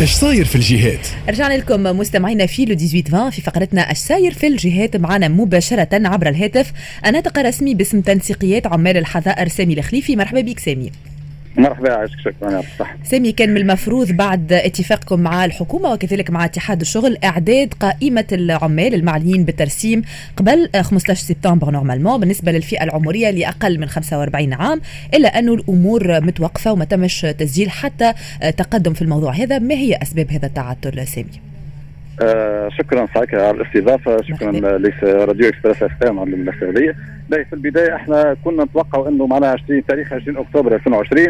إيش صاير في الجهات؟ رجعنا لكم مستمعينا في لو 18 في فقرتنا إيش صاير في الجهات؟ معنا مباشرة عبر الهاتف الناطق رسمي باسم تنسيقيات عمال الحظائر سامي الخليفي. مرحبا بك سامي. مرحبا عايشك شكرا صح سامي كان من المفروض بعد اتفاقكم مع الحكومة وكذلك مع اتحاد الشغل إعداد قائمة العمال المعنيين بالترسيم قبل 15 سبتمبر نورمالمون بالنسبة للفئة العمرية لأقل من 45 عام إلا أن الأمور متوقفة وما تمش تسجيل حتى تقدم في الموضوع هذا ما هي أسباب هذا التعطل سامي؟ آه شكرا سعيك على الاستضافة شكرا ليس راديو إكسبريس إف إم على الاستقلاليه في البداية إحنا كنا نتوقع إنه معناها 20 تاريخ 20 أكتوبر 2020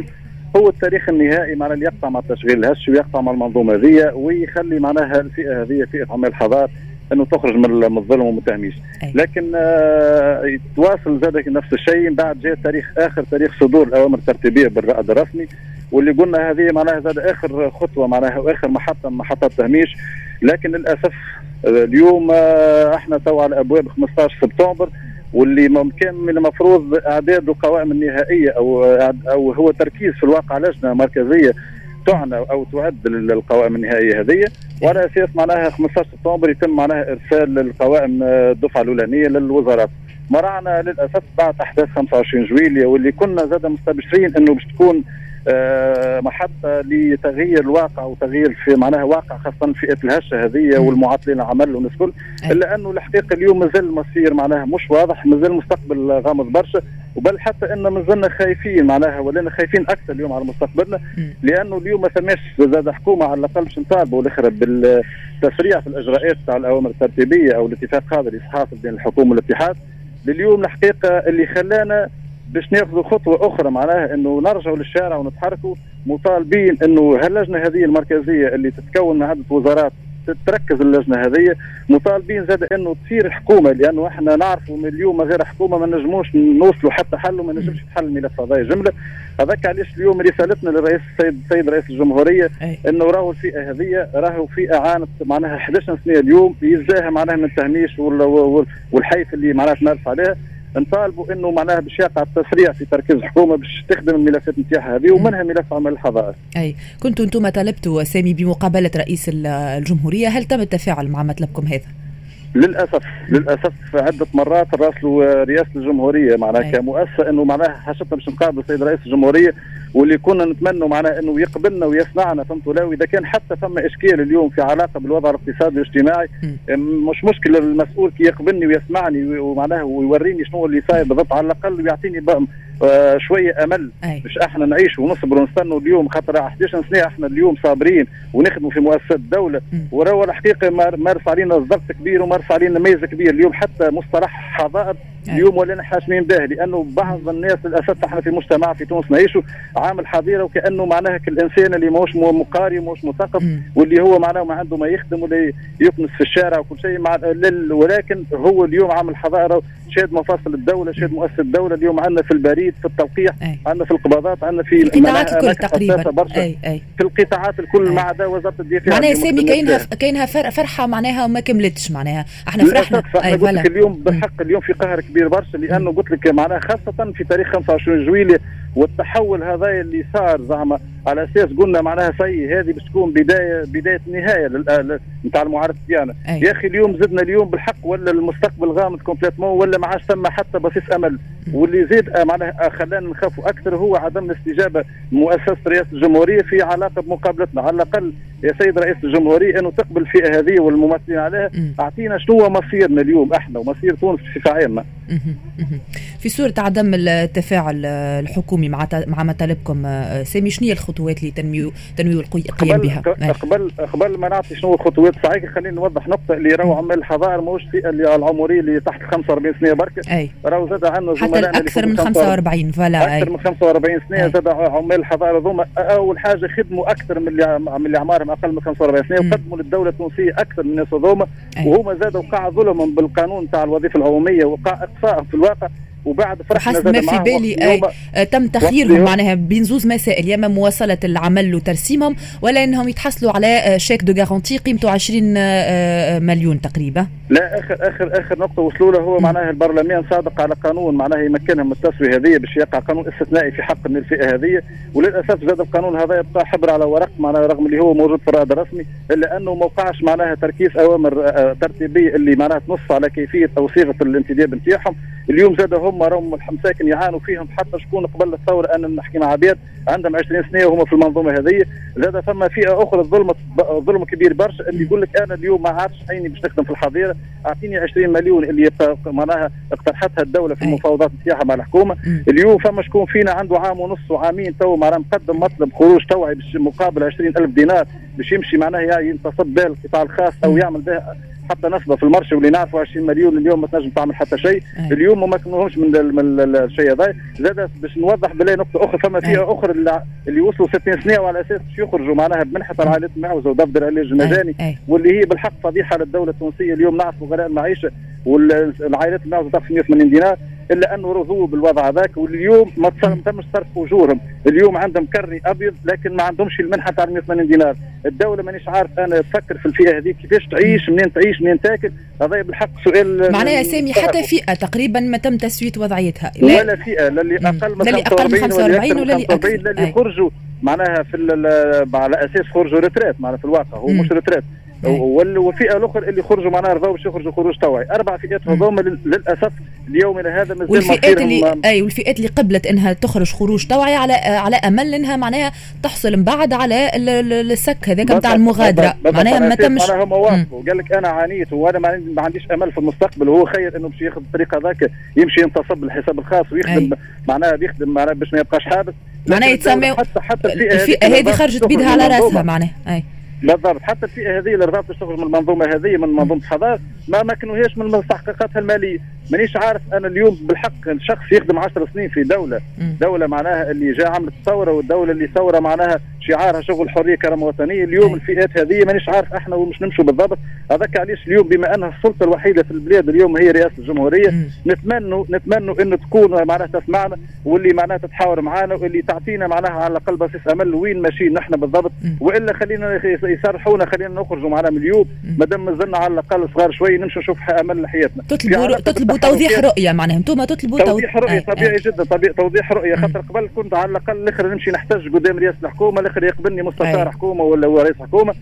هو التاريخ النهائي معناها اللي يقطع مع التشغيل الهش ويقطع مع المنظومة هذه ويخلي معناها الفئة هذه فئة عمال الحضار إنه تخرج من الظلم ومن التهميش لكن آه يتواصل زاد نفس الشيء. بعد جاء تاريخ آخر تاريخ صدور الأوامر الترتيبية بالرائد الرسمي واللي قلنا هذه معناها زاد آخر خطوة معناها واخر محطة من محطات التهميش لكن للأسف اليوم آه إحنا تو على أبواب 15 سبتمبر واللي ممكن من المفروض أعداد القوائم النهائية أو أو هو تركيز في الواقع لجنة مركزية تعنى أو تعد للقوائم النهائية هذه وعلى أساس معناها 15 سبتمبر يتم معناها إرسال القوائم الدفعة الأولانية للوزارات. مرعنا للأسف بعد أحداث 25 جويليا واللي كنا زاد مستبشرين إنه باش تكون آه محطة لتغيير الواقع وتغيير في معناها واقع خاصة فئة الهشة هذه والمعاطلين العمل والناس الكل إلا أنه الحقيقة اليوم مازال المصير معناها مش واضح مازال المستقبل غامض برشا وبل حتى أن مازلنا خايفين معناها ولينا خايفين أكثر اليوم على مستقبلنا لأنه اليوم ما ثماش زاد حكومة على الأقل باش نطالبوا الأخرى بالتسريع في الإجراءات تاع الأوامر الترتيبية أو الاتفاق هذا اللي حاصل بين الحكومة والاتحاد. لليوم الحقيقة اللي خلانا باش ناخذوا خطوة أخرى معناها إنه نرجعوا للشارع ونتحركوا مطالبين إنه هاللجنة هذه المركزية اللي تتكون من عده وزارات تركز اللجنة هذه مطالبين زاد إنه تصير حكومة لأنه إحنا نعرفوا من اليوم من غير حكومة ما نجموش نوصلوا حتى حل وما نجمش يتحل الملف هذا جملة. هذاك علاش اليوم رسالتنا للرئيس السيد السيد رئيس الجمهورية إنه راهو الفئة هذه راهو فئة عانت معناها 11 سنة اليوم يجاها معناها من التهميش والحيف اللي معناها تمارس عليها. نطالبوا انه معناها باش يقع التسريع في تركيز الحكومة باش تخدم الملفات نتاعها هذه ومنها ملف عمل الحضائر. أي كنتوا أنتم طالبتوا سامي بمقابلة رئيس الجمهورية هل تم التفاعل مع مطلبكم هذا؟ للأسف للأسف عدة مرات راسلوا رئاسة الجمهورية معناها كمؤسسة إنه معناها حاجتنا باش نقابل السيد رئيس الجمهورية واللي كنا نتمنوا معناها إنه يقبلنا ويسمعنا فهمتوا لا وإذا كان حتى ثم إشكال اليوم في علاقة بالوضع الاقتصادي والاجتماعي مش مشكلة المسؤول كي يقبلني ويسمعني ومعناها ويوريني شنو اللي صاير بالضبط على الأقل ويعطيني آه شوية أمل. مش إحنا نعيش ونصبر ونستنوا اليوم خاطر 11 سنة إحنا اليوم صابرين ونخدموا في مؤسسات الدولة وراهو الحقيقة مارس علينا ضغط كبير ومارس علينا ميزة كبير اليوم حتى مصطلح حضائر اليوم ولينا حاشمين به لأنه بعض الناس للأسف إحنا في مجتمع في تونس نعيشوا عامل حظيرة وكأنه معناها كالانسان اللي ماهوش مقاري وماهوش مثقف واللي هو معناه ما عنده ما يخدم ولا يكنس في الشارع وكل شيء مع ولكن هو اليوم عامل حظائره شاد مفاصل الدولة شاد مؤسسه الدولة اليوم عندنا في البريد في التوقيع عندنا في القبضات عندنا في القطاعات الكل تقريبا. برشا. أي أي. في القطاعات الكل ما عدا وزارة الدفاع معناها سامي كاينها كاينها فرحة معناها ما كملتش معناها. إحنا فرحنا. أي قلت لك اليوم بالحق اليوم في قهر كبير برشا لأنه قلت لك معناها خاصة في تاريخ 25 جويلية والتحول هذا اللي صار زعما على أساس قلنا معناها سي هذه باش تكون بدايه بداية نهاية نتاع المعارضة ديالنا. يا أخي اليوم زدنا اليوم بالحق ولا المستقبل غامض complètement ولا ما عادش ثم حتى بصيص أمل. واللي زيد معناها خلانا نخافوا أكثر هو عدم الاستجابه مؤسسة رئاسه الجمهورية في علاقة بمقابلتنا. على الأقل يا سيد رئيس الجمهورية أنه تقبل الفئة هذه والممثلين عليها. أعطينا شنو هو مصيرنا اليوم إحنا ومصير تونس بصفه عامه. في صورة عدم التفاعل الحكومي مع مع مطالبكم سامي شنو هي الخطوات لتنميو تنميو القيام بها؟ قبل قبل ما نعطي شنو الخطوات صحيح خليني نوضح نقطة اللي راهو عمال الحضائر ماهوش الفئة اللي العمرية اللي تحت 45 سنة برك راهو زاد عندنا حتى أكثر من 45 فلا أكثر من 45 سنه زاد عمال الحضائر هذوما أول حاجة خدموا أكثر من اللي من اللي اعمارهم أقل من 45 سنه وقدموا للدولة التونسية أكثر من الناس هذوما وهما زادوا وقع ظلمهم بالقانون تاع الوظيفة العمومية وقع اقصاء في الواقع. وبعد فرحنا حسب ما في بالي أي آه، تم تخييرهم معناها بين زوز مسائل يا اما مواصلة العمل وترسيمهم ولا إنهم يتحصلوا على شيك دو غارونتي قيمته 20 مليون تقريبا. لا آخر آخر آخر نقطة وصلوا له هو معناها البرلمان صادق على قانون معناها يمكنهم من التسوية هذه باش يقع قانون استثنائي في حق الفئة هذه. وللأسف زاد القانون هذا يبقى حبر على ورق معناها رغم اللي هو موجود في الرائد الرسمي إلا أنه ما وقعش معناها تركيز أوامر ترتيبيه اللي معناها تنص على كيفية أو صيغة الانتداب نتاعهم. اليوم زاد هم راهم المساكن يعانوا فيهم حتى شكون قبل الثورة أنا نحكي مع عباد عندهم 20 سنة وهم في المنظومة هذه. زاد فما فئة أخرى ظلم ظلم كبير برشا. اللي يقول لك أنا اليوم ما عادش عيني باش نخدم في الحظيرة. أعطيني 20 مليون اللي معناها اقترحتها الدولة في المفاوضات نتاعها مع الحكومة. اليوم فما شكون فينا عنده عام ونص وعامين تو معناها مقدم مطلب خروج توعي مقابل 20000 دينار باش يمشي معناها ينتصب به القطاع الخاص أو يعمل به حتى نصبه في المرشي واللي نعرفوا 20 مليون اليوم ما تنجم تعمل حتى شيء. اليوم ما مكنوهمش من, من الشيء هذا. زاد باش نوضح بلا نقطة أخرى فما فيها أخرى اللي وصلوا 60 سنة وعلى أساس باش يخرجوا معناها بمنحة العائلات المعوزه ودفتر العلاج المجاني واللي هي بالحق فضيحة للدولة التونسية اليوم نعرفوا غلاء المعيشة والعائلات المعوزه تقسم 180 دينار. إلا انه رضوا بالوضع هذاك واليوم ما تمش صرف أجورهم. اليوم عندهم carnet أبيض لكن ما عندهمش المنحة تاع 180 دينار. الدولة مانيش عارف أنا تفكر في الفئة هذه كيفاش تعيش منين تعيش منين تاكل. هذا بالحق سؤال معناها سامي حتى فئة تقريبا ما تم تسوية وضعيتها. لا. ولا فئه للي أقل من 45 ولا اللي أكثر من للي يخرجوا معناها في على أساس خرجوا retraite معناها في الواقع هو مش retraite. والفئه الأخرى اللي خرجوا معناها رضاو باش يخرجوا خروج طوعي أربع فئات هذوما للأسف ليومنا هذا مازال والفئات اللي أي والفئات اللي قبلت إنها تخرج خروج توعي على على أمل إنها معناها تحصل من بعد على السك هذاك نتاع المغادرة. معناها ما تمش معناها هم وافقوا قال لك أنا عانيت وأنا ما عنديش أمل في المستقبل. وهو خير إنه باش ياخذ الطريق هذاك يمشي ينتصب بالحساب الخاص ويخدم معناها بيخدم معناها باش ما يبقاش حابس. معناها يتسمى حتى حتى الفئة هذه خرجت بيدها على راسها معناها. أي. بالضبط. حتى الفئة هذه اللي رضات تخرج من المنظومة هذه من منظومة الحضارة ما مكنوهاش من مستحقاتها المالية. مانيش عارف أنا اليوم بالحق شخص يخدم 10 سنين في دولة. دولة معناها اللي جاء عملت الثوره والدولة اللي ثورة معناها شعارها شغل حرية كرامه وطنيه اليوم الفئات هذه مانيش عارف إحنا ومش نمشوا بالضبط. هذاك علاش اليوم بما أنها السلطة الوحيدة في البلاد اليوم هي رئاسة الجمهورية نتمنوا نتمنوا انه تكون معناها تسمعنا واللي معناها تتحاور معنا واللي تعطينا معناها على الأقل بصيص أمل وين ماشيين نحن بالضبط. وإلا خلينا يسرحونا خلينا نخرجوا معنا من اليوم. ما دام مازلنا على الأقل صغار شوي نمشوا نشوف أمل لحياتنا تطلبوا تطلبوا توضيح رؤية معناها. أنتم تطلبوا توضيح رؤية طبيعي جدا طبيعي توضيح رؤية. خاطر قبل كنت على الأقل الآخر نمشي نحتاج قدام رئاسه الحكومة الآخر يقبلني مستشار حكومة ولا هو رئيس حكومه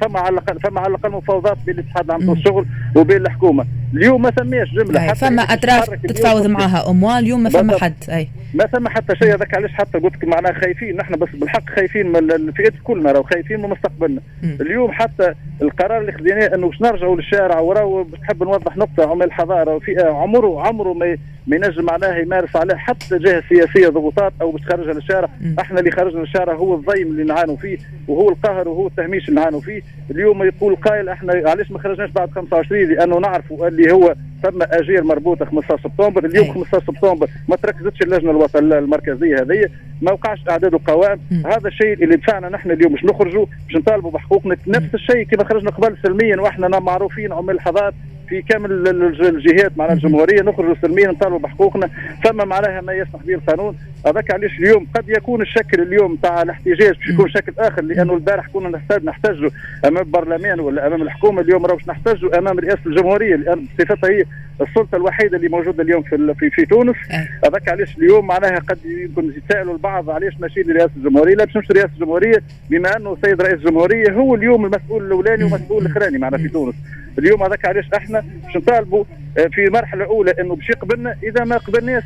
فما على الاقل فما على الأقل مفاوضات بين الاتحاد العام الشغل وبين الحكومة. اليوم ما ثماش جملة حتى فما أطراف تتفاوض معها. أموال اليوم ما فما حد. أي. ما ثم حتى شيء هذاك علاش حتى قلت لك معناها خايفين. نحن بس بالحق خايفين من الفئات كلنا راهو خايفين من مستقبلنا. اليوم حتى القرار اللي خذيناه إنه باش نرجعوا للشارع وراهو نحب نوضح نقطة عمال الحضارة وفئه عمره عمره ما ما ينجم معناها يمارس عليه حتى جهة سياسية ضغوطات أو باش تخرجها للشارع. إحنا اللي خرجنا للشارع هو الضيم اللي نعانوا فيه وهو القهر وهو التهميش اللي نعانوا فيه. اليوم يقول قائل إحنا علاش ما خرجناش بعد 25 لأنه نعرفوا اللي هو ثم اجير مربوطه 15 سبتمبر. اليوم 15 سبتمبر ما تركزتش اللجنة الوطنيه المركزية هذه. ما وقعش أعداد وقوائم. هذا الشيء اللي دفعنا نحن اليوم باش نخرجوا باش نطالبوا بحقوقنا. نفس الشيء كما خرجنا قبل سلميا وإحنا معروفين عمال الحضارات في كامل الجهات معناها الجمهورية نخرجوا سلميا نطالبوا بحقوقنا. ثم معناها ما يسمح به القانون هذاك علاش اليوم قد يكون الشكل اليوم تاع الاحتجاج باش يكون شكل آخر لأنه البارح كنا نحتاج نحتاجوا أمام البرلمان ولا أمام الحكومة اليوم راهوش نحتاجوا أمام رئاسة الجمهورية لأن بصفتها هي السلطة الوحيدة اللي موجودة اليوم في في, في تونس. هذاك علاش اليوم معناها قد يمكن يتساءلوا البعض علاش ماشي لرئاسة الجمهورية؟ لا باش نمشي رئاسه الجمهورية بما أنه السيد رئيس الجمهورية هو اليوم المسؤول الأولاني ومسؤول الأخراني معنا في تونس. اليوم هذاك علاش إحنا باش نطالبوا في مرحلة أولى إنه باش يقبلنا. إذا ما قبلناش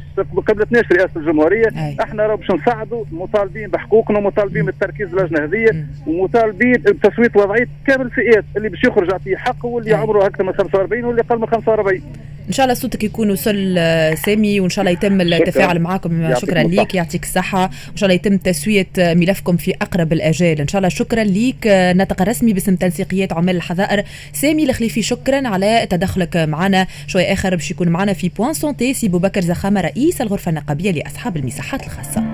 قبلتناش رئاسة الجمهورية أي. إحنا راه باش نساعدوا مطالبين بحقوقنا ومطالبين بالتركيز اللجنة هذه ومطالبين بتصويت وضعية كامل الفئات اللي باش يخرج يعطيه حقه واللي عمره أكثر من 45 واللي أقل من 45 إن شاء الله صوتك يكون وصل آه، سامي وإن شاء الله يتم التفاعل معكم. شكرا ليك يعطيك الصحة. وان شاء الله يتم تسوية ملفكم في أقرب الأجال. إن شاء الله شكرا ليك الناطق الرسمي باسم تنسيقيات عمال الحظائر سامي الخليفي شكرا على تدخلك معنا. شوي آخر باش يكون معنا في point santé سي بو بكر زخامة رئيس الغرفة النقابية لأصحاب المصحات الخاصة.